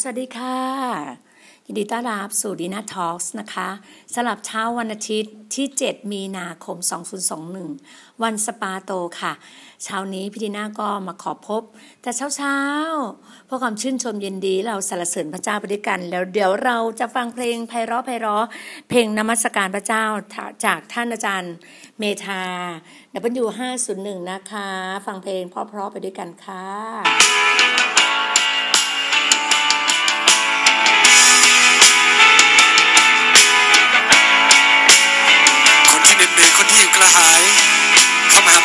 สวัสดีค่ะยินดีต้อนรับสู่ดีน่าทอล์กนะคะสำหรับเช้าวันอาทิตย์ที่ 7 มีนาคม 2021 วันสปาโตค่ะ เช้านี้พี่ดีน่าก็มาขอพบ แต่เช้าเช้าเพื่อความชื่นชมเย็นดีเราสรรเสริญพระเจ้าไปด้วยกัน แล้วเดี๋ยวเราจะฟังเพลงไพเราะไพเราะเพลงนมัสการพระเจ้าจากท่านอาจารย์เมธา W 501นะคะ ฟังเพลงเพราะๆไปด้วยกันค่ะ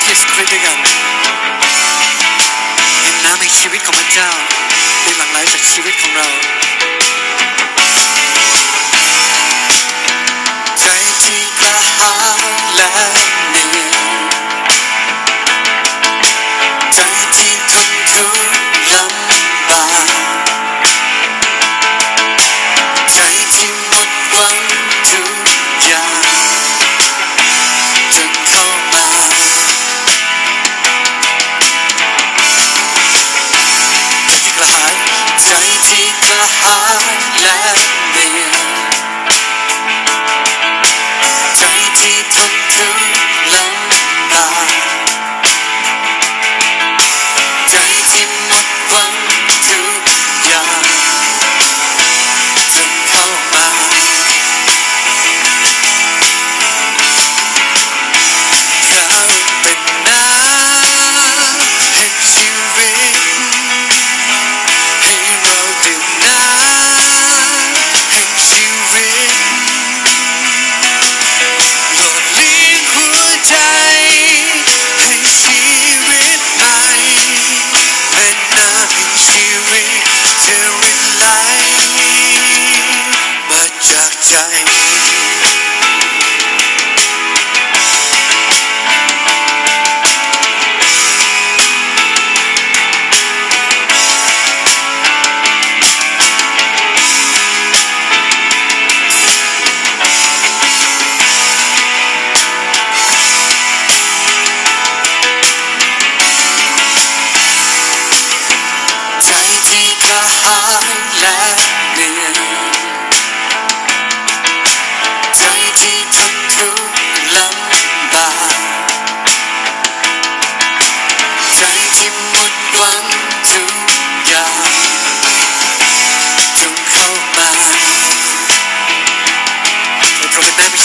ด้วยกันเห็นน้ำในชีวิตของพระเจ้าได้หลั่งไหลจากชีวิตของเรา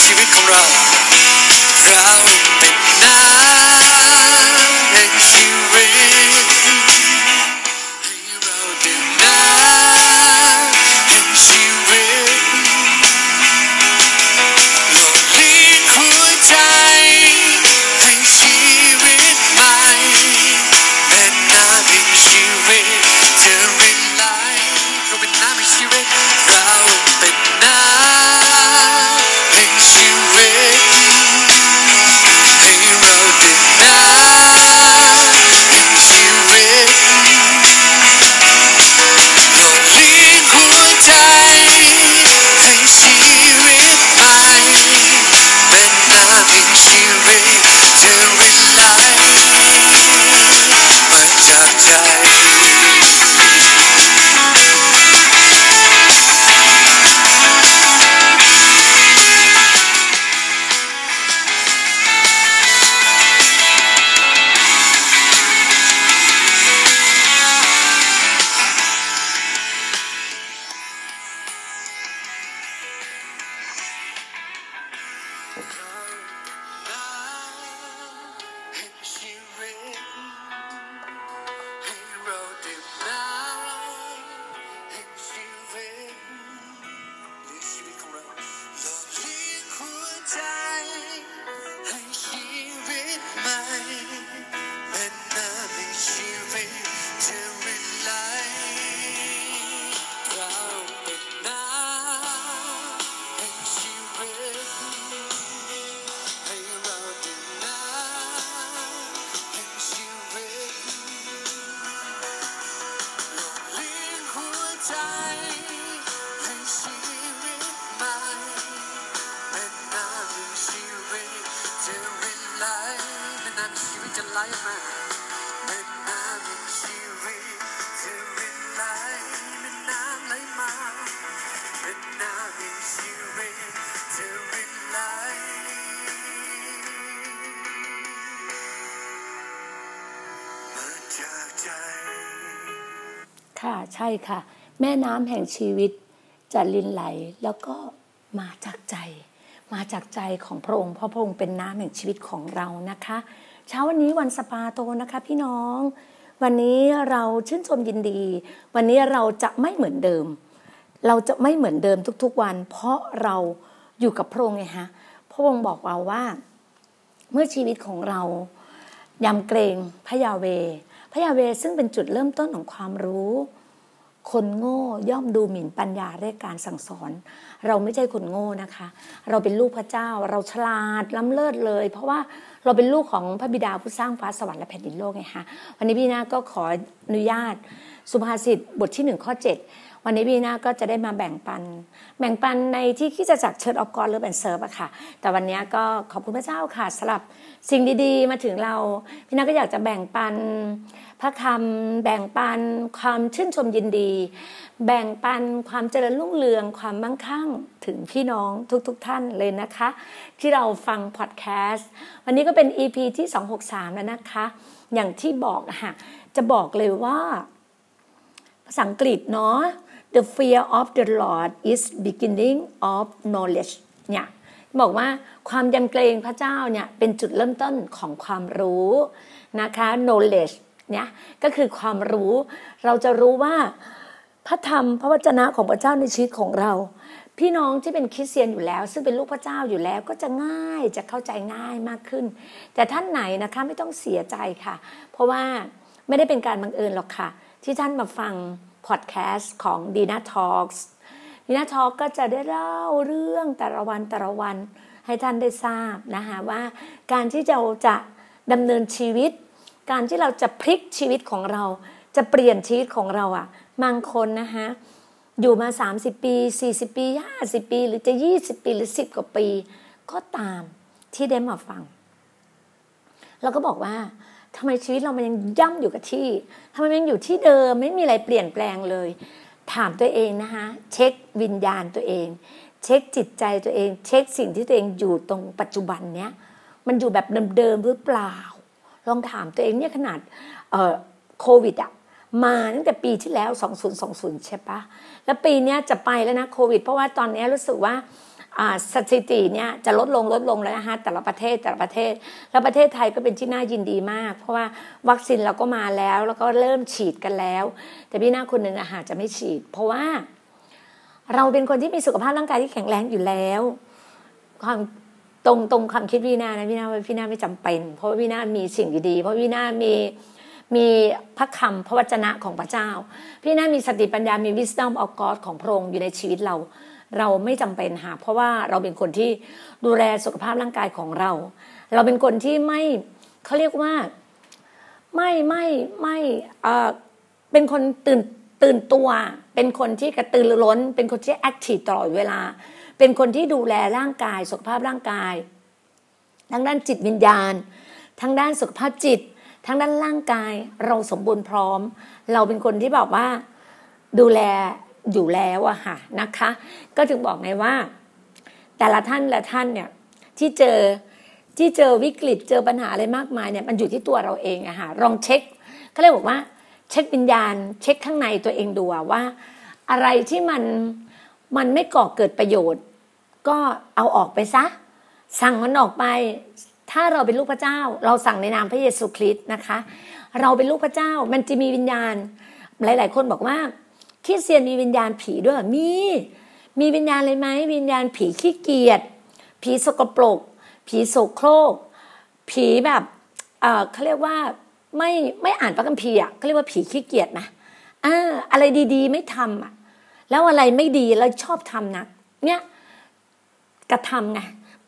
ชีวิตของเรา เราเป็น ค่ะ ใช่ค่ะ แม่น้ำแห่งชีวิตจะลินไหลแล้วก็มาจากใจ มาจากใจของพระองค์เพราะพระองค์เป็นน้ำแห่งชีวิตของเรานะคะ เช้าวันนี้วันสปาโตนะคะพี่น้อง วันนี้เราชื่นชมยินดี วันนี้เราจะไม่เหมือนเดิม เราจะไม่เหมือนเดิมทุกๆวัน เพราะเราอยู่กับพระองค์ไงฮะพระองค์บอกเราว่า เมื่อชีวิตของเรายำเกรงพระยาเวพระยาเวซึ่งเป็นจุดเริ่มต้นของความรู้ คนโง่ย่อมดูหมิ่นปัญญาเรื่องการสั่งสอน เราไม่ใช่คนโง่นะคะ เราเป็นลูกพระเจ้า เราฉลาดล้ำเลิศเลย เพราะว่าเราเป็นลูกของพระบิดาผู้สร้างฟ้าสวรรค์และแผ่นดินโลกไงคะวันนี้พี่นาก็ขออนุญาตสุภาษิตบทที่หนึ่งข้อเจ็ด วันนี้พี่นาก็จะได้มาแบ่งปัน แบ่งปันในที่คิดจะจักเชิญออกกรหรือแบนเซิร์ฟอะค่ะ แต่วันนี้ก็ขอบคุณพระเจ้าค่ะสำหรับสิ่งดีๆ มาถึงเราพี่นาก็อยากจะแบ่งปัน พระคำแบ่งปันความชื่นชมยินดี แบ่งปันความเจริญรุ่งเรืองความมั่งคั่งถึงพี่น้องทุกๆทท่านเลยนะคะ ที่เราฟังพอดแคสต์วันนี้ก็เป็น EP ที่ 263 แล้วนะคะ อย่างที่บอกค่ะจะบอกเลยว่าภาษาอังกฤษเนาะ the fear of the Lord is beginning of knowledge เนี่ยบอกว่าความยำเกรงพระเจ้าเนี่ยเป็นจุดเริ่มต้นของความรู้นะคะ knowledge เนี่ยก็คือความรู้เราจะรู้ว่าพระธรรมพระวจนะของพระเจ้าในชีวิตของเรา พี่น้องที่เป็นคริสเตียนอยู่แล้ว ซึ่งเป็นลูกพระเจ้าอยู่แล้วก็จะง่ายจะเข้าใจง่ายมากขึ้น แต่ท่านไหนนะคะไม่ต้องเสียใจค่ะ เพราะว่าไม่ได้เป็นการบังเอิญหรอกค่ะ ที่ท่านมาฟัง พอดแคสต์ของ Dina Talks Dina Talk ก็จะได้เล่าเรื่องแต่ละวันแต่ละวันให้ท่านได้ทราบนะคะว่าการที่เราจะดำเนินชีวิต การที่เราจะพลิกชีวิตของเรา จะเปลี่ยนชีวิตของเราอะ่ะบางคนนะคะอยู่มา 30 ปี 40 ปี 50 ปี หรือจะ 20 ปีหรือ 10 กว่าปี ก็ตามที่ได้มาฟัง เราก็บอกว่า ทำไมชีวิตเรามันยังย่ำอยู่กับที่ทำไมมันยังอยู่ที่เดิมไม่มีอะไรเปลี่ยนแปลงเลย ถามตัวเองนะคะเช็ควิญญาณตัวเอง เช็คจิตใจตัวเอง เช็คสิ่งที่ตัวเองอยู่ตรงปัจจุบันเนี้ยมันอยู่แบบเดิมๆหรือเปล่า ลองถามตัวเองเนี่ยขนาดโควิดอะมาตั้งแต่ปีที่แล้ว 2020 ใช่ปะแล้วปีนี้จะไปแล้วนะโควิด เพราะว่าตอนนี้รู้สึกว่า สถิติเนี่ยจะลดลงลดลงแล้วนะคะแต่ละประเทศแต่ละประเทศ แล้วประเทศไทยก็เป็นที่น่ายินดีมาก เพราะว่าวัคซีนเราก็มาแล้ว แล้วก็เริ่มฉีดกันแล้ว แต่พี่หน้าคนหนึ่งอาหารจะไม่ฉีด เพราะว่าเราเป็นคนที่มีสุขภาพร่างกายที่แข็งแรงอยู่แล้ว ความตรงตรงความคิดพี่นานะพี่นาว่าพี่นาไม่จำเป็น เพราะพี่นามีสิ่งดีๆเพราะพี่นามีมีพระคำพระวจนะของพระเจ้า พี่นามีสติปัญญามี wisdom of God ของพระองค์อยู่ในชีวิตเรา เราไม่จำเป็นค่ะเพราะว่าเราเป็นคนที่ดูแลสุขภาพร่างกายของเรา เราเป็นคนที่ไม่เขาเรียกว่าไม่ไม่ไม่เออเป็นคนตื่นตื่นตัว เป็นคนที่กระตือรือร้น เป็นคนที่แอคทีฟตลอดเวลา เป็นคนที่ดูแลร่างกาย สุขภาพร่างกายทั้งด้านจิตวิญญาณ ทั้งด้านสุขภาพจิต ทั้งด้านร่างกาย เราสมบูรณ์พร้อม เราเป็นคนที่บอกว่าดูแล อยู่แล้วอะค่ะนะคะ ก็ถึงบอกไงว่า แต่ละท่านละท่านเนี่ยที่เจอที่เจอวิกฤตเจอปัญหาอะไรมากมายเนี่ยมันอยู่ที่ตัวเราเองอะค่ะลองเช็คเขาเรียกบอกว่า เช็ควิญญาณ เช็คข้างในตัวเองดูว่า อะไรที่มันมันไม่ก่อเกิดประโยชน์ ก็เอาออกไปซะ สั่งมันออกไป ถ้าเราเป็นลูกพระเจ้า เราสั่งในนามพระเยซูคริสต์นะคะ เราเป็นลูกพระเจ้ามันจะมีวิญญาณ หลาย ๆ คนบอกว่า คริสเตียนมีวิญญาณผีด้วยมี มีวิญญาณเลยไหมวิญญาณผีขี้เกียจผีสกปรกผีโสโครก ผีแบบเออเขาเรียกว่าไม่ไม่อ่านพระคัมภีร์อะเขาเรียกว่าผีขี้เกียจนะอ่าอะไรดีๆ ไม่ทำอะแล้วอะไรไม่ดีเราชอบทำนะเนี่ยกระทำไง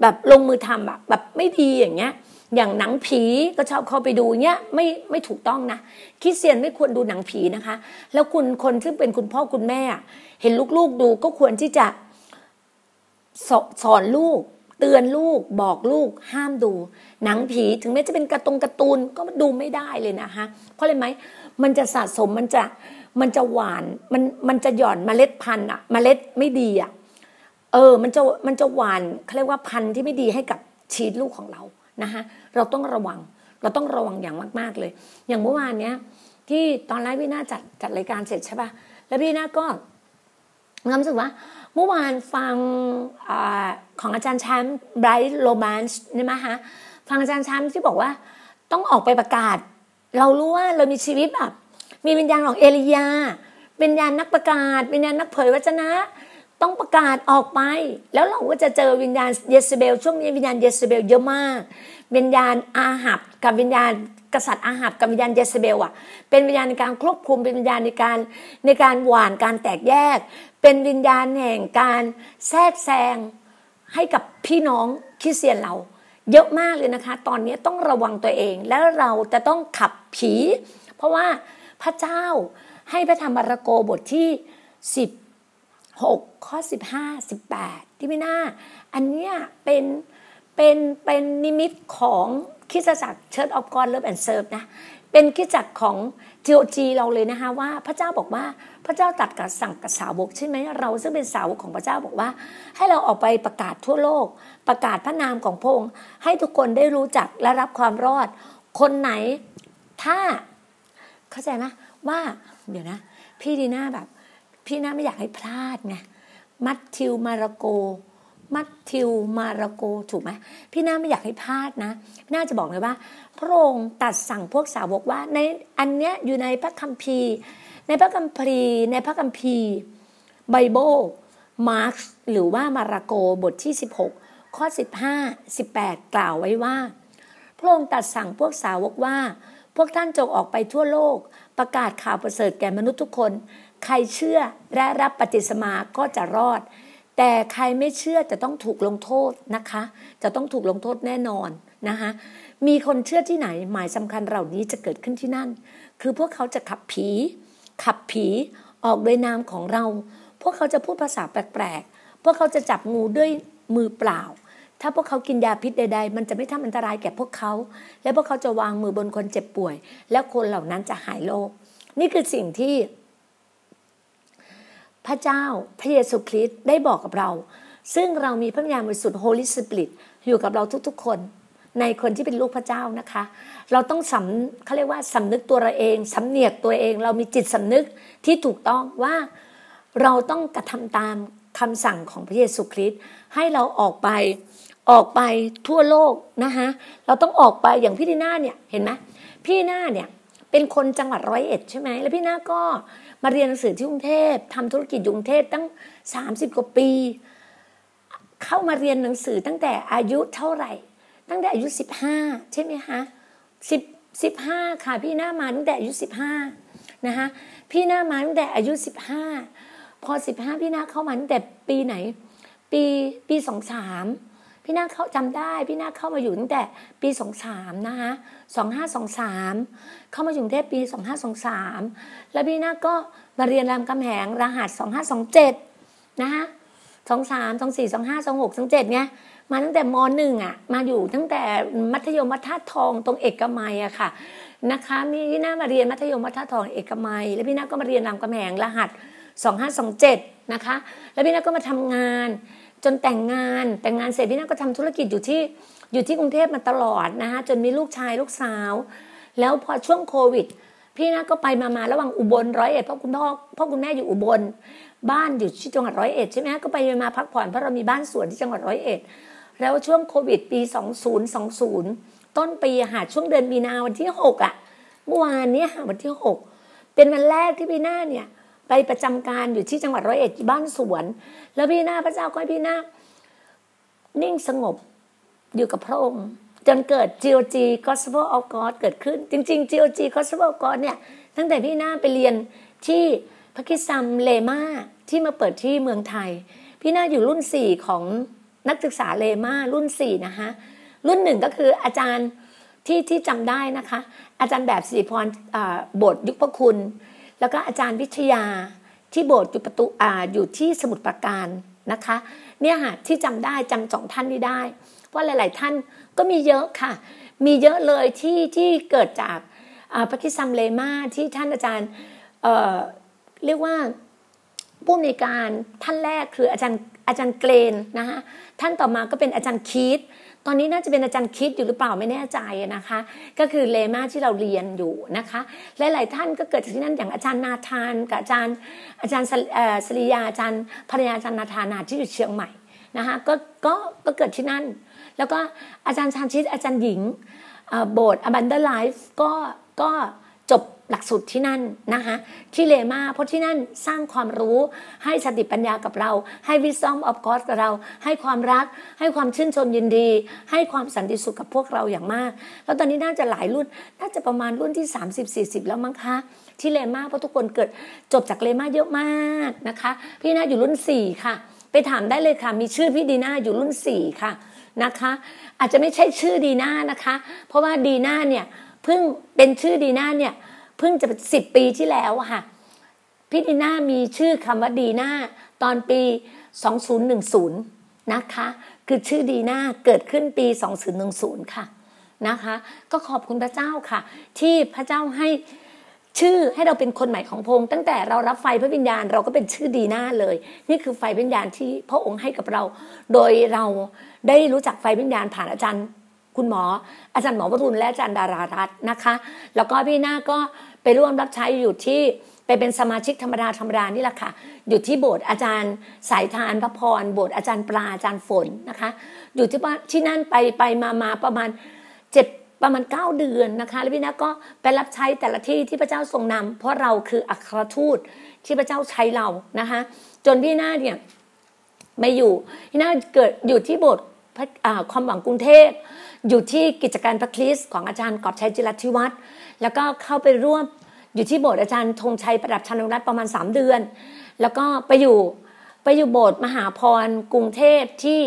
แบบลงมือทำแบบแบบไม่ดีอย่างเงี้ย อย่างหนังผีก็ชอบเข้าไปดูเนี้ยไม่ไม่ถูกต้องนะคริสเตียนไม่ควรดูหนังผีนะคะ แล้วคุณคนที่เป็นคุณพ่อคุณแม่ เห็นลูกๆดูก็ควรที่จะสสอนลูก เตือนลูก บอกลูก ห้ามดู หนังผีถึงแม้จะเป็นกระตงการะตูนก็ดูไม่ได้เลยนะคะเพราะอะไรไหมมันจะสะสมมันจะมันจะหวานมันมันจะหย่อนเมล็ดพันธุ์อะเมล็ดไม่ดีอะเออ มันจะมันจะหวานเขาเรียกว่าพันธุ์ที่ไม่ดีให้กับชีวิตลูกของเรา นะคะเราต้องระวัง เราต้องระวังอย่างมาก ๆเลย อย่างเมื่อวานเนี้ยที่ตอนแรกวินาจัดจัดรายการเสร็จใช่ปะแล้วพี่นาก็ความรู้สึกว่าเมื่อวานฟังอของอาจารย์แชมป์ไบรท์โรแมนส์นี่ไหมคะฟังอาจารย์แชมป์ที่บอกว่าต้องออกไปประกาศ เรารู้ว่าเรามีชีวิตแบบมีวิญญาณของเอลียาวิญญาณนักประกาศวิญญาณนักเผยวจนะ ต้องประกาศออกไป แล้วเราก็จะเจอวิญญาณเยสเบล ช่วงนี้วิญญาณเยสเบลเยอะมาก วิญญาณอาหับกับวิญญาณกษัตริย์อาหับกับวิญญาณเยสเบลอะ เป็นวิญญาณในการควบคุมเป็นวิญญาณในการในการหวานการแตกแยก เป็นวิญญาณแห่งการแทรกแซงให้กับพี่น้องคริสเตียนเรา เยอะมากเลยนะคะ ตอนนี้ต้องระวังตัวเองแล้วเราจะต้องขับผี เพราะว่าพระเจ้าให้พระธรรมมาระโกบทที่ 6 ข้อ 15 18 ที่ไม่น่า อันเนี้ยเป็นเป็นเป็นนิมิตของคิสจักร Church of God Love and Serve นะ เป็นคิสจักรของ TOG เราเลยนะคะว่าพระเจ้าบอกว่าพระเจ้าตัดกับสั่งกับสาวกใช่ไหมเราซึ่งเป็นสาวกของพระเจ้าบอกว่า ให้เราออกไปประกาศทั่วโลก ประกาศพระนามของพระองค์ให้ทุกคนได้รู้จักและรับความรอด คนไหนถ้า เข้าใจไหมว่าเดี๋ยวนะ พี่ดีน่าแบบ พี่น่าไม่อยากให้พลาดไงมัตทิวมาระโก มัตทิวมาระโกถูกไหมพี่น่าไม่อยากให้พลาดนะน่าจะบอกเลยว่า พระองค์ตัดสั่งพวกสาวกว่า ในอันเนี้ยอยู่ในพระคัมภีร์ ในพระคัมภีร์ ในพระคัมภีร์ไบเบิลมาร์กหรือว่ามาระโกบทที่ 16 ข้อ 15 18 กล่าวไว้ว่า พระองค์ตัดสั่งพวกสาวกว่า พวกท่านจงออกไปทั่วโลก ประกาศข่าวประเสริฐแก่มนุษย์ทุกคน ใครเชื่อและรับปฏิสมาก็จะรอด แต่ใครไม่เชื่อจะต้องถูกลงโทษนะคะ จะต้องถูกลงโทษแน่นอนนะคะมีคนเชื่อที่ไหนหมายสำคัญเหล่านี้จะเกิดขึ้นที่นั่น คือพวกเขาจะขับผี ขับผีออกโดยนามของเรา พวกเขาจะพูดภาษาแปลกๆ พวกเขาจะจับงูด้วยมือเปล่า ถ้าพวกเขากินยาพิษใด ๆ มันจะไม่ทำอันตรายแก่พวกเขา และพวกเขาจะวางมือบนคนเจ็บป่วย แล้วคนเหล่านั้นจะหายโรค นี่คือสิ่งที่ พระเจ้าพระเยซูคริสต์ได้บอกกับเรา ซึ่งเรามีพระวิญญาณบริสุทธิ์ Holy Spirit อยู่กับเราทุกๆ คน ในคนที่เป็นลูกพระเจ้านะคะ เราต้องสำเขาเรียกว่าสำนึกตัวเราเองสำเนียกตัวเอง เรามีจิตสำนึกที่ถูกต้องว่าเราต้องกระทำตามคำสั่งของพระเยซูคริสต์ให้เราออกไปออกไปทั่วโลกนะคะเราต้องออกไปอย่างพี่ดีน่าเนี่ยเห็นไหมพี่น้าเนี่ยเป็นคนจังหวัดร้อยเอ็ดใช่ไหมแล้วพี่น้าก็ มาเรียนหนังสือที่กรุงเทพทำธุรกิจกรุงเทพตั้งสามสิบกว่าปี เข้ามาเรียนหนังสือตั้งแต่อายุเท่าไหร่ ตั้งแต่อายุสิบห้าใช่ไหมคะสิบสิบห้าค่ะ พี่หน้ามาตั้งแต่อายุสิบห้านะคะพี่หน้ามาตั้งแต่อายุสิบห้าพอสิบห้าพี่หน้าเข้ามาตั้งแต่ปีไหน ปีปีสองสาม พี่นาเข้าจำได้ พี่นาเข้ามาอยู่ตั้งแต่ปีสองสามนะคะสองห้าสองสามเข้ามาอยู่กรุงเทพปีสองห้าสองสามแล้วพี่นาก็มาเรียนรามคำแหงรหัสสองห้าสองเจ็ดนะคะสองสามสองสี่สองห้าสองหกสองเจ็ดเนี่ยมาตั้งแต่มหนึ่งอะมาอยู่ตั้งแต่มัธยมมัธยทองตรงเอกมัยอะค่ะนะคะมีพี่นามาเรียนมัธยมมัธยทองเอกมัย แล้วพี่นาก็มาเรียนรามคำแหงรหัสสองห้าสองเจ็ดนะคะ แล้วพี่นาก็มาทำงาน นแต่งงานแต่งงานเสร็จพี่นาก็ทำธุรกิจอยู่ที่อยู่ที่กรุงเทพมาตลอดนะคะจนมีลูกชายลูกสาว แล้วพอช่วงโควิด พี่นาก็ไปมามาระหว่างอุบลร้อยเอ็ดเพราะคุณพ่อพ่อคุณแม่อยู่อุบล บ้านอยู่ที่จังหวัดร้อยเอ็ดใช่ไหมก็ไปมาพักผ่อนเพราะเรามีบ้านสวนที่จังหวัดร้อยเอ็ดแล้วช่วงโควิด ปี 2020 ต้นปีหาช่วงเดือนมีนาวันที่6อะเมื่อวานนี้วันที่ 6 เป็นวันแรกที่พี่นาเนี่ย ไปประจำการอยู่ที่จังหวัดร้อยเอ็ดบ้านสวน แล้วพี่นาพระเจ้าก็ให้พี่นานิ่งสงบอยู่กับพระองค์ จนเกิด GOG Gospel of God เกิดขึ้น จริง ๆ GOG Gospel of God เนี่ยตั้งแต่พี่นาไปเรียนที่พระคิซัมเลมาที่มาเปิดที่เมืองไทย พี่นาอยู่รุ่นสี่ของนักศึกษาเลมารุ่นสี่นะคะรุ่นหนึ่งก็คืออาจารย์ที่ที่จำได้นะคะ อาจารย์แบบสิริพรบทยุคพระคุณ แล้วก็อาจารย์วิทยาที่โบสถ์อยู่ประตูอ่าอยู่ที่สมุทรปราการนะคะ เนี่ยค่ะที่จำได้จำสองท่านนี้ได้ เพราะหลาย ๆ ท่านก็มีเยอะค่ะ มีเยอะเลยที่ที่เกิดจากพระคิซัมเลมาที่ท่านอาจารย์เเรียกว่าผู้อำนวยการท่านแรกคืออาจารย์อาจารย์เกรนนะคะท่านต่อมาก็เป็นอาจารย์คีต ตอนนี้น่าจะเป็นอาจารย์คิดอยู่หรือเปล่าไม่แน่ใจนะคะ ก็คือเลมาที่เราเรียนอยู่นะคะหลายๆท่านก็เกิดจากที่นั่นอย่างอาจารย์นาธานกับอาจารย์อาจารย์สริยาอาจารย์ภรรยาอาจารย์นาธานาที่อยู่เชียงใหม่นะคะก็ก็ก็เกิดที่นั่น แล้วก็อาจารย์ชานชิตอาจารย์หญิงโบสถ์ Abundant Life ก็ก็ก หลักสูตรที่นั่นนะคะที่เรมาเพราะที่นั่นสร้างความรู้ให้สติปัญญากับเรา ให้ wisdom of God กับเรา ให้ความรัก ให้ความชื่นชมยินดี ให้ความสันติสุขกับพวกเราอย่างมาก แล้วตอนนี้น่าจะหลายรุ่นน่าจะประมาณรุ่นที่ 30-40 แล้วมั้งคะที่เรมาเพราะทุกคนเกิดจบจากเลมาเยอะมากนะคะ พี่น่าอยู่รุ่น 4 ค่ะ ไปถามได้เลยค่ะ มีชื่อพี่ดีน่าอยู่รุ่น 4 ค่ะนะคะอาจจะไม่ใช่ชื่อดีน่านะคะ เพราะว่าดีน่าเนี่ยเพิ่งเป็นชื่อดีน่าเนี่ย เพิ่งจะสิบปีที่แล้วค่ะพี่ดีน่ามีชื่อคำว่าดีน่าตอนปี 2010 นะคะ คือชื่อดีน่าเกิดขึ้นปี 2010 ค่ะนะคะ ก็ขอบคุณพระเจ้าค่ะ ที่พระเจ้าให้ชื่อให้เราเป็นคนใหม่ของพงตั้งแต่เรารับไฟพระวิญญาณเราก็เป็นชื่อดีน่าเลย นี่คือไฟวิญญาณที่พระองค์ให้กับเรา โดยเราได้รู้จักไฟวิญญาณผ่านอาจารย์ คุณหมอ อาจารย์หมอวรุณและอาจารย์ดารารัตน์นะคะ แล้วก็พี่หน้าก็ไปร่วมรับใช้อยู่ที่ไปเป็นสมาชิกธรรมดาธรรมดานี่แหละค่ะ อยู่ที่โบสถ์อาจารย์สายทานพระพรโบสถ์อาจารย์ปลาอาจารย์ฝนนะคะ อยู่ที่ที่นั่นไปไปมามาประมาณเจ็ดประมาณเก้าเดือนนะคะ แล้วพี่นาก็ไปรับใช้แต่ละที่ที่พระเจ้าทรงนำเพราะเราคืออัครทูตที่พระเจ้าใช้เรานะคะ จนพี่นาเนี่ยไม่อยู่พี่นาเกิดอยู่ที่โบสถ์ความหวังกรุงเทพ อยู่ที่กิจการพระคริสต์ของอาจารย์กอบชัยจิรธิวัฒน์แล้วก็เข้าไปร่วมอยู่ที่โบสถ์อาจารย์ธงชัยประดับชันรัตน์ประมาณ 3 เดือน แล้วก็ไปอยู่ไปอยู่โบสถ์มหาพรกรุงเทพที่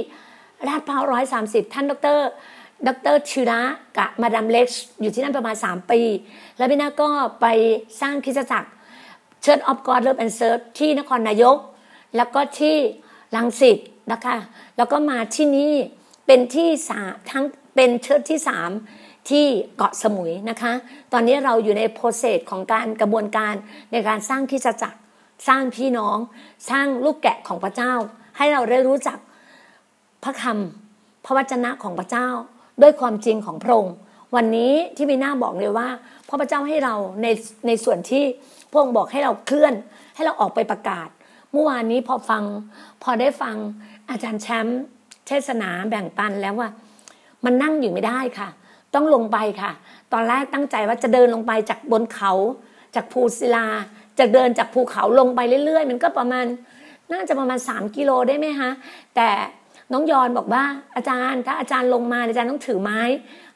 ลาดพร้าวร้อยสามสิบท่านดรดรชิระกับมาดามเล็กอยู่ที่นั่นประมาณ 3 ปี แล้วพี่นาก็ไปสร้างคริสตจักร Church of God Love and Serve ที่นครนายก แล้วก็ที่รังสิตนะคะ แล้วก็มาที่นี่เป็นที่สาทั้ง เป็นเชิดที่สามที่เกาะสมุยนะคะ ตอนนี้เราอยู่ใน process ของการกระบวนการในการสร้างที่จจักสร้างพี่น้อง สร้างลูกแกะของพระเจ้า ให้เราได้รู้จักพระคำพระวจนะของพระเจ้า ด้วยความจริงของพระองค์ วันนี้ที่มีหน้าบอกเลยว่า พระพระเจ้าให้เราในในส่วนที่พระองค์บอกให้เราเคลื่อน ให้เราออกไปประกาศ เมื่อวานนี้พอฟัง พอได้ฟังอาจารย์แชมป์เทศนาแบ่งปันแล้วว่า มันนั่งอยู่ไม่ได้ค่ะ ต้องลงไปค่ะ ตอนแรกตั้งใจว่าจะเดินลงไปจากบนเขา จากภูศิลา จะเดินจากภูเขาลงไปเรื่อยๆ มันก็ประมาณ น่าจะประมาณสามกิโลได้ไหมคะแต่น้องยอนบอกว่าอาจารย์ถ้าอาจารย์ลงมาอาจารย์ต้องถือไม้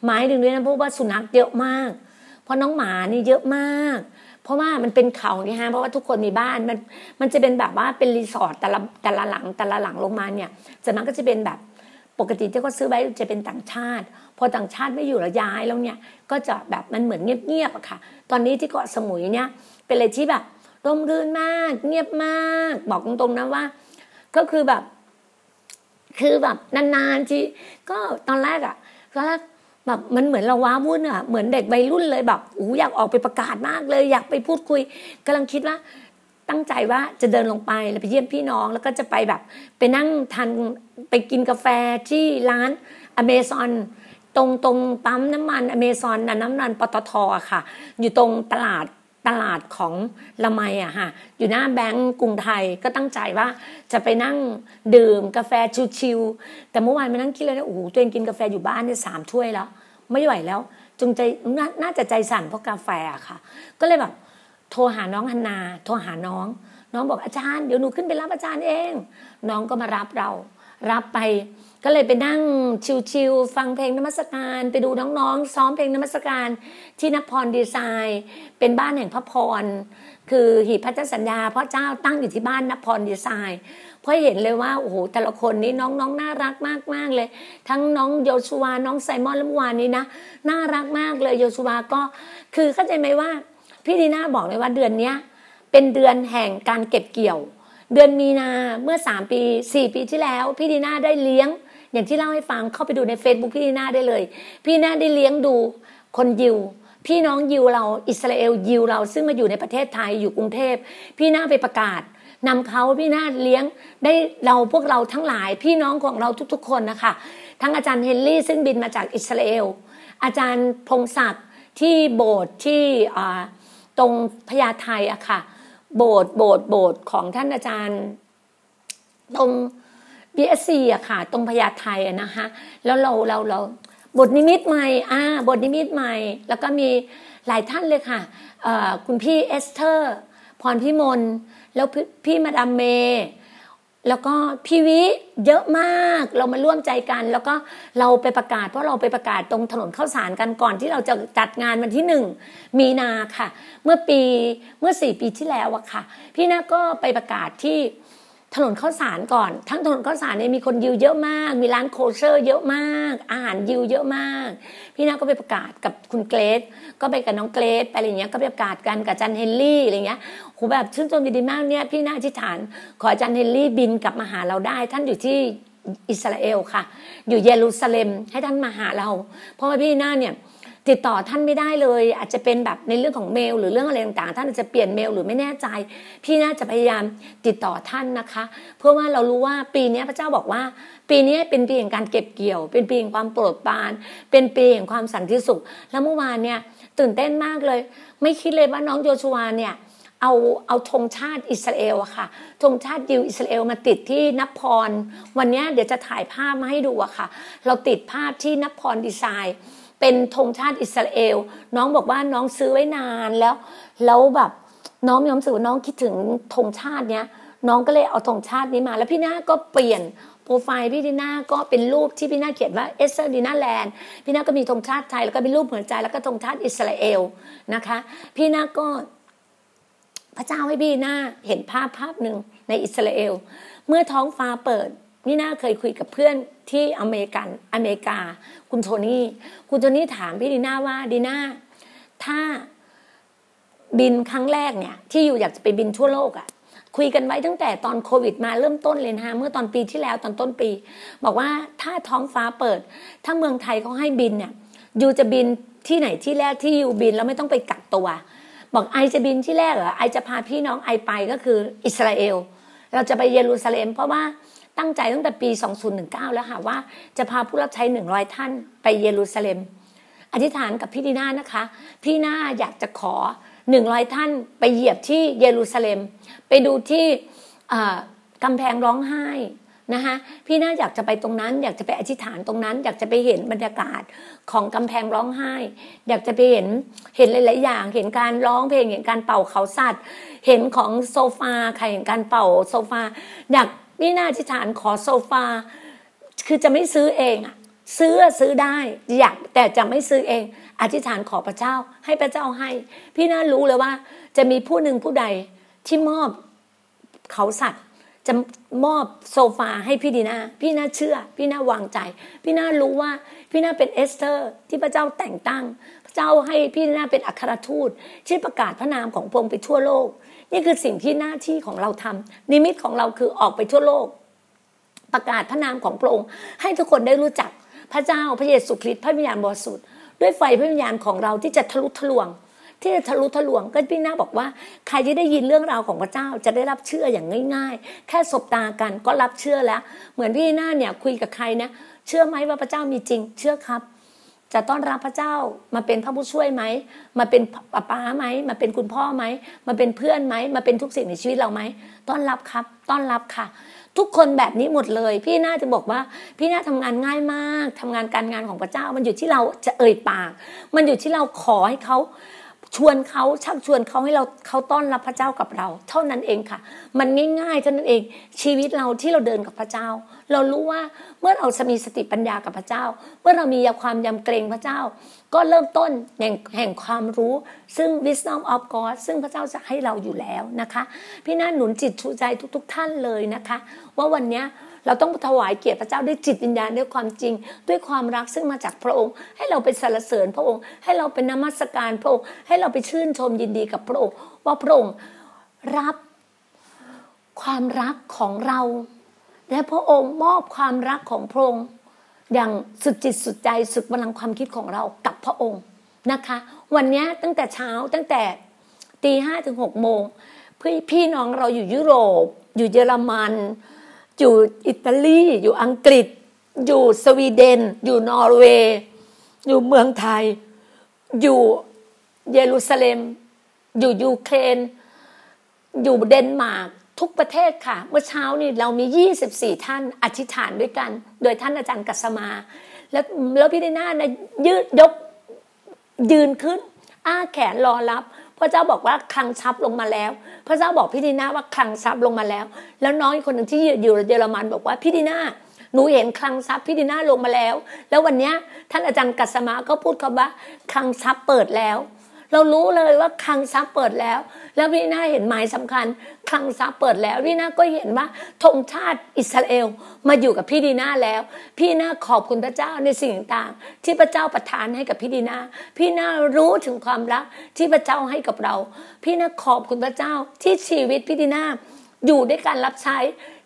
ไม้ดึงด้วยนะเพราะว่าสุนัขเยอะมาก เพราะน้องหมานี่เยอะมาก เพราะว่ามันเป็นเขาไงฮะเพราะว่าทุกคนมีบ้านมันมันจะเป็นแบบว่าเป็นรีสอร์ทแต่ละแต่ละหลังแต่ละหลังลงมาเนี่ยจะมันก็จะเป็นแบบ ปกติที่เขาซื้อไว้จะเป็นต่างชาติ พอต่างชาติไม่อยู่แล้วย้ายแล้วเนี่ยก็จะแบบมันเหมือนเงียบๆอะค่ะ ตอนนี้ที่เกาะสมุยเนี่ยเป็นอะไรที่แบบร่มรื่นมาก เงียบมาก บอกตรงๆนะว่า ก็คือแบบ คือแบบนานๆที่ก็ตอนแรกอะตอนแรกแบบมันเหมือนเราว้าวุ่นอะเหมือนเด็กวัยรุ่นเลยแบบอู้อยากออกไปประกาศมากเลย อยากไปพูดคุยกำลังคิดว่า ตั้งใจว่าจะเดินลงไปแล้วไปเยี่ยมพี่น้อง แล้วก็จะไปแบบไปนั่งทานไปกินกาแฟที่ร้านอเมซอนตรงตรงปั๊มน้ำมันอเมซอนน้ำมันปตทค่ะ อยู่ตรงตลาดตลาดของละไมอะค่ะอยู่หน้าแบงก์กรุงไทยก็ตั้งใจว่าจะไปนั่งดื่มกาแฟชิวๆแต่เมื่อวานไปนั่งคิดเลยนะโอ้โหตัวเองกินกาแฟอยู่บ้านเนี่ยสามถ้วยแล้ว ไม่ไหวแล้วจงใจน่าจะใจสั่นเพราะกาแฟอะค่ะ ก็เลยแบบ โทรหาน้องฮันนา โทรหาน้อง น้องบอกอาจารย์เดี๋ยวหนูขึ้นไปรับอาจารย์เอง น้องก็มารับเรา รับไป ก็เลยไปนั่งชิวๆฟังเพลงนมัสการ ไปดูน้องๆซ้อมเพลงนมัสการ ที่นพรดีไซน์ เป็นบ้านแห่งพระพร คือหีบพัฒสัญญาพระเจ้าตั้งอยู่ที่บ้านนพรดีไซน์เพราะเห็นเลยว่าโอ้โหแต่ละคนนี้น้องๆนน่ารักมากๆเลย ทั้งน้องโยชูวน้องไซมอนและเมื่อวานนี้นะน่ารักมากเลยโยชูวก็คือเข้าใจไหมว่า พี่ดีน่าบอกเลยว่าเดือนนี้เป็นเดือนแห่งการเก็บเกี่ยว เดือนมีนาเมื่อสามปีสี่ปีที่แล้ว พี่ดีน่าได้เลี้ยง อย่างที่เล่าให้ฟังเข้าไปดูใน Facebook พี่ดีน่าได้เลย พี่น่าได้เลี้ยงดูคนยิวพี่น้องยิวเราอิสราเอลยิวเราซึ่งมาอยู่ในประเทศไทยอยู่กรุงเทพ พี่น่าไปประกาศนำเขาพี่นาเลี้ยงได้เราพวกเราทั้งหลายพี่น้องของเราทุกๆ คนนะคะทั้งอาจารย์เฮนรี่ซึ่งบินมาจากอิสราเอลอาจารย์พงศักดิ์ที่โบสถ์ที่ ตรงพญาไทอะค่ะ โบสถ์โบสถ์โบสถ์ของท่านอาจารย์ ตรง BSC อะค่ะ ตรงพญาไทอะนะคะแล้วเราเราเราบทนิมิตใหม่อ่าบทนิมิตใหม่ แล้วก็มีหลายท่านเลยค่ะคุณพี่เอสเตอร์ พรพิมลแล้วพี่มาดามเม แล้วก็พี่วิเยอะมากเรามาร่วมใจกัน แล้วก็เราไปประกาศ เพราะเราไปประกาศตรงถนนข้าวสารกันก่อนที่เราจะจัดงานวันที่หนึ่งมีนาค่ะ เมื่อปีเมื่อสี่ปีที่แล้วอะค่ะ พี่นาก็ไปประกาศที่ ถนนข้าวสารก่อน ทั้งถนนข้าวสารเนี่ยมีคนยิวเยอะมาก มีร้าน kosher เยอะมาก อาหารยิวเยอะมาก พี่นาก็ไปประกาศกับคุณเกรซก็ไปกับน้องเกรซไปอะไรเงี้ยก็ไปประกาศกันกับจันเฮนรี่อะไรเงี้ยโหแบบชื่นชมดีมากเนี่ยพี่นาอธิษฐานขอจันเฮนรี่บินกลับมาหาเราได้ ท่านอยู่ที่อิสราเอลค่ะ อยู่เยรูซาเล็มให้ท่านมาหาเรา เพราะว่าพี่นาเนี่ย ติดต่อท่านไม่ได้เลย อาจจะเป็นแบบในเรื่องของเมล หรือเรื่องอะไรต่างๆ ท่านอาจจะเปลี่ยนเมลหรือไม่แน่ใจ พี่น่าจะพยายามติดต่อท่านนะคะ เพื่อว่าเรารู้ว่าปีนี้พระเจ้าบอกว่า ปีนี้เป็นปีแห่งการเก็บเกี่ยว เป็นปีแห่งความโปรดปราน เป็นปีแห่งความสันติสุข แล้วเมื่อวานเนี่ยตื่นเต้นมากเลย ไม่คิดเลยว่าน้องโยชัวเนี่ยเอาเอาธงชาติอิสราเอลอะค่ะธงชาติยิวอิสราเอลมาติดที่นพร วันนี้เดี๋ยวจะถ่ายภาพมาให้ดูอะค่ะ เราติดภาพที่นพรดีไซน์ เป็นธงชาติอิสราเอล น้องบอกว่าน้องซื้อไว้นานแล้ว แล้วแบบน้องมีความรู้สึกว่าน้องคิดถึงธงชาติเนี้ยน้องก็เลยเอาธงชาตินี้มา แล้วพี่นาก็เปลี่ยนโปรไฟล์พี่ดีน่าก็เป็นรูปที่พี่นาเขียนว่าเอสเซอร์ดีน่าแลนด์พี่นาก็มีธงชาติไทยแล้วก็เป็นรูปหัวใจแล้วก็ธงชาติอิสราเอลนะคะ พี่นาก็พระเจ้าให้พี่นาเห็นภาพภาพหนึ่งในอิสราเอล เมื่อท้องฟ้าเปิด พี่นาเคยคุยกับเพื่อนที่อเมริกันอเมริกา คุณโทนี่ คุณโทนี่ถามพี่ดีน่าว่าดีน่าถ้าบินครั้งแรกเนี่ย ที่อยู่อยากจะไปบินทั่วโลกอะ่ะ คุยกันไว้ตั้งแต่ตอนโควิดมาเริ่มต้นเลยนะคะเมื่อตอนปีที่แล้วตอนต้นปี บอกว่าถ้าท้องฟ้าเปิด ถ้าเมืองไทยเขาให้บินเนี่ยยูจะบินที่ไหนที่แรกที่ยูบินแล้วไม่ต้องไปกักตัว บอกไอจะบินที่แรกเหรอไอจะพาพี่น้องไอไปก็คืออิสราเอล เราจะไปเยรูซาเล็มเพราะว่า ตั้งใจตั้งแต่ปี 2019 แล้วค่ะว่าจะพาผู้รับใช้ 100 ท่านไปเยรูซาเล็ม อธิษฐานกับพี่ดีนานะคะ พี่นาอยากจะขอ 100 ท่านไปเหยียบที่เยรูซาเล็ม ไปดูที่กำแพงร้องไห้นะคะพี่น่าอยากจะไปตรงนั้น อยากจะไปอธิษฐานตรงนั้น อยากจะไปเห็นบรรยากาศของกำแพงร้องไห้ อยากจะไปเห็นเห็นหลาย ๆ อย่าง เห็นการร้องเพลงเห็นการเป่าเขาสัตว์ เห็นของโซฟาใครเห็นการเป่าโซฟา อยาก นี่น่าอธิฐานขอโซฟา คือจะไม่ซื้อเองอะซื้อซื้อได้อยากแต่จะไม่ซื้อเอง อธิษฐานขอพระเจ้าให้พระเจ้าให้ พี่น่ารู้เลยว่า จะมีผู้หนึ่งผู้ใดที่มอบเขาสัตว์ จะมอบโซฟาให้พี่ดีนาพี่น่าเชื่อ พี่น่าวางใจ พี่น่ารู้ว่าพี่น่าเป็นเอสเตอร์ ที่พระเจ้าแต่งตั้ง พระเจ้าให้พี่น่าเป็นอัครทูตที่ประกาศพระนามของพระองค์ไปทั่วโลก นี่คือสิ่งที่หน้าที่ของเราทำนิมิตของเราคือออกไปทั่วโลก ประกาศพระนามของพระองค์ ให้ทุกคนได้รู้จักพระเจ้าพระเยซูคริสต์พระวิญญาณบริสุทธิ์ด้วยไฟพระวิญญาณของเราที่จะทะลุทะลวง ที่จะทะลุทะลวงก็พี่น้าบอกว่า ใครที่ได้ยินเรื่องราวของพระเจ้าจะได้รับเชื่ออย่างง่าย ๆ แค่สบตากันก็รับเชื่อแล้ว เหมือนพี่น้าเนี่ยคุยกับใครนะเชื่อไหมว่าพระเจ้ามีจริง เชื่อครับ จะต้อนรับพระเจ้ามาเป็นพระผู้ช่วยไหม มาเป็นป้าป้าไหม มาเป็นคุณพ่อไหม มาเป็นเพื่อนไหม มาเป็นทุกสิ่งในชีวิตเราไหม ต้อนรับครับ ต้อนรับค่ะ ทุกคนแบบนี้หมดเลย พี่น่าจะบอกว่า พี่น่าทำงานง่ายมากทำงานการงานของพระเจ้า มันอยู่ที่เราจะเอ่ยปาก มันอยู่ที่เราขอให้เขา ชวนเขาชักชวนเขาให้เราเขาต้อนรับพระเจ้ากับเรา เท่านั้นเองค่ะ มันง่ายๆเท่านั้นเองชีวิตเราที่เราเดินกับพระเจ้า เรารู้ว่าเมื่อเราจะมีสติปัญญากับพระเจ้า เมื่อเรามีความยำเกรงพระเจ้า ก็เริ่มต้นแห่งแห่งความรู้ซึ่ง wisdom of God ซึ่งพระเจ้าจะให้เราอยู่แล้วนะคะ พี่น่าหนุนจิตชูใจทุก ๆ ท่านเลยนะคะ ว่าวันนี้ เราต้องถวายเกียรติพระเจ้าด้วยจิตวิญญาณด้วยความจริง ด้วยความรักซึ่งมาจากพระองค์ ให้เราไปสรรเสริญพระองค์ ให้เราเป็นนมัสการพระองค์ ให้เราไปชื่นชมยินดีกับพระองค์ ว่าพระองค์รับความรักของเรา และพระองค์มอบความรักของพระองค์อย่างสุดจิตสุดใจสุดพลังความคิดของเรากับพระองค์นะคะ วันนี้ตั้งแต่เช้าตั้งแต่ตีห้าถึงหกโมงพี่พี่น้องเราอยู่ยุโรป อยู่เยอรมัน อยู่อิตาลี อยู่อังกฤษ อยู่สวีเดน อยู่นอร์เวย์ อยู่เมืองไทย อยู่เยรูซาเล็ม อยู่ยูเครน อยู่เดนมาร์กทุกประเทศค่ะ เมื่อเช้านี่เรามี 24 ท่านอธิษฐานด้วยกัน โดยท่านอาจารย์กัสมา แล้วแล้วพี่ดีน่านะยืดยกยืนขึ้น อ้าแขนรอรับ พระเจ้าบอกว่าคลังทรัพย์ลงมาแล้ว พระเจ้าบอกพี่ดีน่าว่าคลังทรัพย์ลงมาแล้ว แล้วน้องอีกคนหนึ่งที่อยู่เยอรมันบอกว่าพี่ดีน่าหนูเห็นคลังทรัพย์พี่ดีน่าลงมาแล้ว แล้ววันนี้ท่านอาจารย์กัสมาก็พูดคำว่าคลังทรัพย์เปิดแล้ว เรารู้เลยว่าคลังทรัพย์เปิดแล้ว แล้วพี่นาเห็นหมายสำคัญคลังทรัพย์เปิดแล้วพี่นาก็เห็นว่าธงชาติอิสราเอลมาอยู่กับพี่ดีนาแล้ว พี่นาขอบคุณพระเจ้าในสิ่งต่างๆที่พระเจ้าประทานให้กับพี่ดีนาพี่นารู้ถึงความรักที่พระเจ้าให้กับเรา พี่นาขอบคุณพระเจ้าที่ชีวิตพี่ดีนาอยู่ด้วยการรับใช้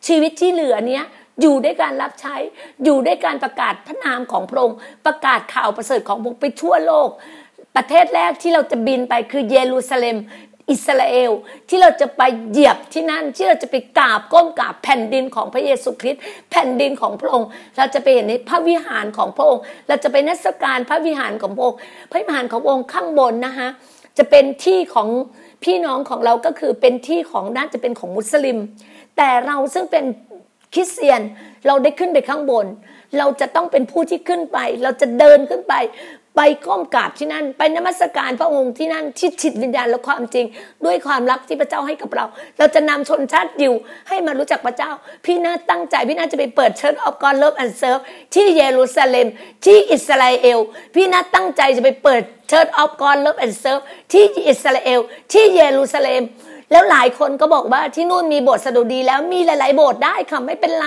ชีวิตที่เหลือเนี้ยอยู่ด้วยการรับใช้ อยู่ด้วยการประกาศพระนามของพระองค์ ประกาศข่าวประเสริฐของพระองค์ไปทั่วโลก ประเทศแรกที่เราจะบินไปคือเยรูซาเล็มอิสราเอลที่เราจะไปเหยียบที่นั่นที่เราจะไปกราบก้มกราบแผ่นดินของพระเยซูคริสต์แผ่นดินของพระองค์ เราจะไปเห็นในพระวิหารของพระองค์ เราจะไปนัสการพระวิหารของพระองค์ พระวิหารของพระองค์ข้างบนนะคะจะเป็นที่ของพี่น้องของเราก็คือเป็นที่ของน่าจะเป็นของมุสลิม แต่เราซึ่งเป็นคริสเตียนเราได้ขึ้นไปข้างบน เราจะต้องเป็นผู้ที่ขึ้นไป เราจะเดินขึ้นไป ไปก้มกราบที่นั่น ไปนมัสการพระองค์ที่นั่นที่จิตวิญญาณและความจริง ด้วยความรักที่พระเจ้าให้กับเรา เราจะนำชนชาติยิวให้มารู้จักพระเจ้า พี่นาตั้งใจ พี่นาจะไปเปิด Church of God Love and Serve ที่เยรูซาเล็ม ที่อิสราเอล พี่นาตั้งใจจะไปเปิด Church of God Love and Serve ที่อิสราเอล ที่เยรูซาเล็มแล้วหลายคนก็บอกว่าที่นู่นมีโบสถ์สดุดีแล้วมีหลาย ๆ โบสถ์ได้ค่ะไม่เป็นไร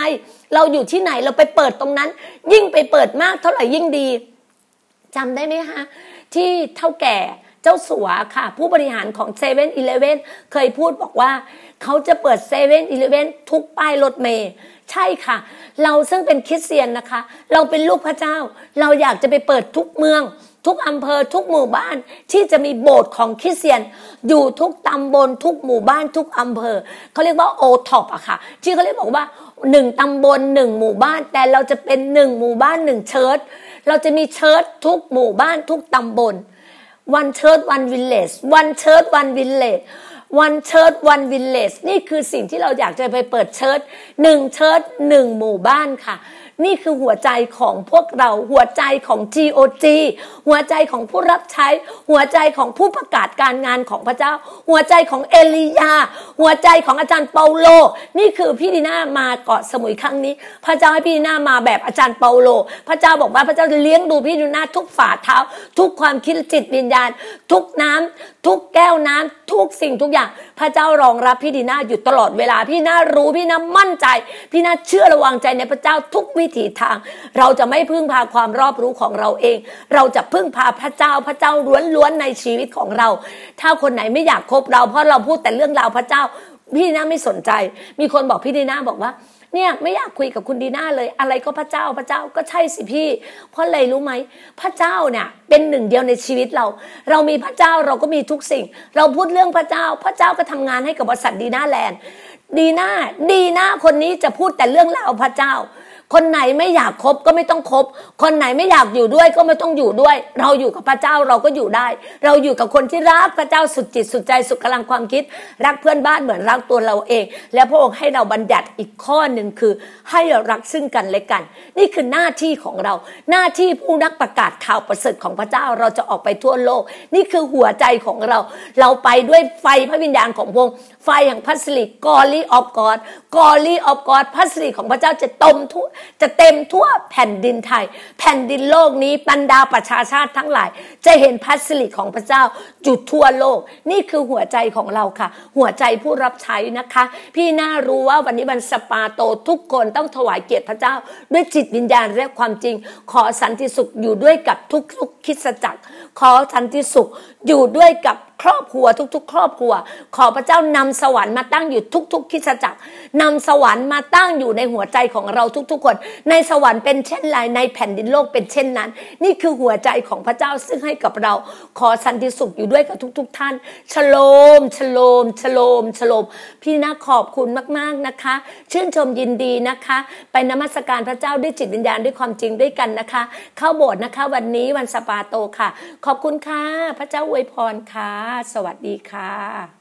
เราอยู่ที่ไหนเราไปเปิดตรงนั้น ยิ่งไปเปิดมากเท่าไหร่ยิ่งดี จำได้ไหมคะที่เถ้าแก่เจ้าสัวค่ะ ผู้บริหารของเซเว่นอีเลเวนเคยพูดบอกว่า เขาจะเปิดเซเว่นอีเลเวนทุกป้ายรถเมล์ใช่ค่ะ เราซึ่งเป็นคริสเตียนนะคะ เราเป็นลูกพระเจ้า เราอยากจะไปเปิดทุกเมือง ทุกอำเภอทุกหมู่บ้านที่จะมีโบสถ์ของคริสเตียน อยู่ทุกตำบลทุกหมู่บ้านทุกอำเภอเขาเรียกว่าโอท็อปอะค่ะที่เขาเรียกบอกว่า หนึ่งตำบลหนึ่งหมู่บ้าน แต่เราจะเป็นหนึ่งหมู่บ้านหนึ่ง church เราจะมี church ทุกหมู่บ้านทุกตำบล one church one village one church one village one church one village นี่คือสิ่งที่เราอยากจะไปเปิด church หนึ่ง church หนึ่งหมู่บ้านค่ะ นี่คือหัวใจของพวกเรา หัวใจของ GOG หัวใจของผู้รับใช้ หัวใจของผู้ประกาศการงานของพระเจ้า หัวใจของเอลียา หัวใจของอาจารย์เปาโล นี่คือพี่ดีน่ามาเกาะสมุยครั้งนี้ พระเจ้าให้พี่ดีน่ามาแบบอาจารย์เปาโล พระเจ้าบอกว่าพระเจ้าจะเลี้ยงดูพี่ดีน่าทุกฝ่าเท้า ทุกความคิดจิตวิญญาณ ทุกน้ำทุกแก้วน้ำทุกสิ่งทุกอย่าง พระเจ้ารองรับพี่ดีน่าอยู่ตลอดเวลาพี่น่ารู้พี่น่ามั่นใจ พี่น่าเชื่อระวังใจในพระเจ้าทุกวิถีทาง เราจะไม่พึ่งพาความรอบรู้ของเราเอง เราจะพึ่งพาพระเจ้าพระเจ้าล้วนๆในชีวิตของเรา ถ้าคนไหนไม่อยากคบเราเพราะเราพูดแต่เรื่องราวพระเจ้า พี่ดีน่าไม่สนใจ มีคนบอกพี่ดีน่าบอกว่าเนี่ยไม่อยากคุยกับคุณดีน่าเลย อะไรก็พระเจ้าพระเจ้าก็ใช่สิพี่ เพราะอะไรรู้ไหมพระเจ้าเนี่ยเป็นหนึ่งเดียวในชีวิตเรา เรามีพระเจ้าเราก็มีทุกสิ่ง เราพูดเรื่องพระเจ้า พระเจ้าก็ทำงานให้กับบริษัทดีน่าแลนด์ดีน่าดีน่าคนนี้จะพูดแต่เรื่องราวพระเจ้า คนไหนไม่อยากคบก็ไม่ต้องคบ คนไหนไม่อยากอยู่ด้วยก็ไม่ต้องอยู่ด้วย เราอยู่กับพระเจ้าเราก็อยู่ได้ เราอยู่กับคนที่รักพระเจ้าสุดจิตสุดใจสุดกำลังความคิด รักเพื่อนบ้านเหมือนรักตัวเราเอง แล้วพระองค์ให้เราบัญญัติอีกข้อหนึ่งคือ ให้เรารักซึ่งกันและกัน นี่คือหน้าที่ของเรา หน้าที่ผู้นักประกาศข่าวประเสริฐของพระเจ้าเราจะออกไปทั่วโลก นี่คือหัวใจของเรา เราไปด้วยไฟพระวิญญาณของพระองค์ไฟแห่งพระสิริ glory of God glory of God พระสิริของพระเจ้าจะตมทั่วจะเต็มทั่วแผ่นดินไทย แผ่นดินโลกนี้บรรดาประชาชาติทั้งหลาย จะเห็นพระสิริของพระเจ้าจุดทั่วโลก นี่คือหัวใจของเราค่ะ หัวใจผู้รับใช้นะคะ พี่นารู้ว่าวันนี้วันสะบาโตทุกคนต้องถวายเกียรติพระเจ้า ด้วยจิตวิญญาณและความจริง ขอสันติสุขอยู่ด้วยกับทุกทุกคิดจักรขอสันติสุขอยู่ด้วยกับครอบครัวทุก ๆ ครอบครัว ขอพระเจ้านำสวรรค์มาตั้งอยู่ทุก ๆคริสตจักรนำสวรรค์มาตั้งอยู่ในหัวใจของเราทุกๆคน ในสวรรค์เป็นเช่นไรในแผ่นดินโลกเป็นเช่นนั้น นี่คือหัวใจของพระเจ้าซึ่งให้กับเรา ขอสันติสุขอยู่ด้วยกับทุก ๆ ท่านชโลมชโลมชโลมชโลม พี่นาขอบคุณมากๆนะคะ ชื่นชมยินดีนะคะ ไปนมัสการพระเจ้าด้วยจิตวิญญาณด้วยความจริงด้วยกันนะคะ เข้าโบสถ์นะคะ วันนี้วันสปาโตค่ะขอบคุณค่ะ พระเจ้าอวยพรค่ะ สวัสดีค่ะ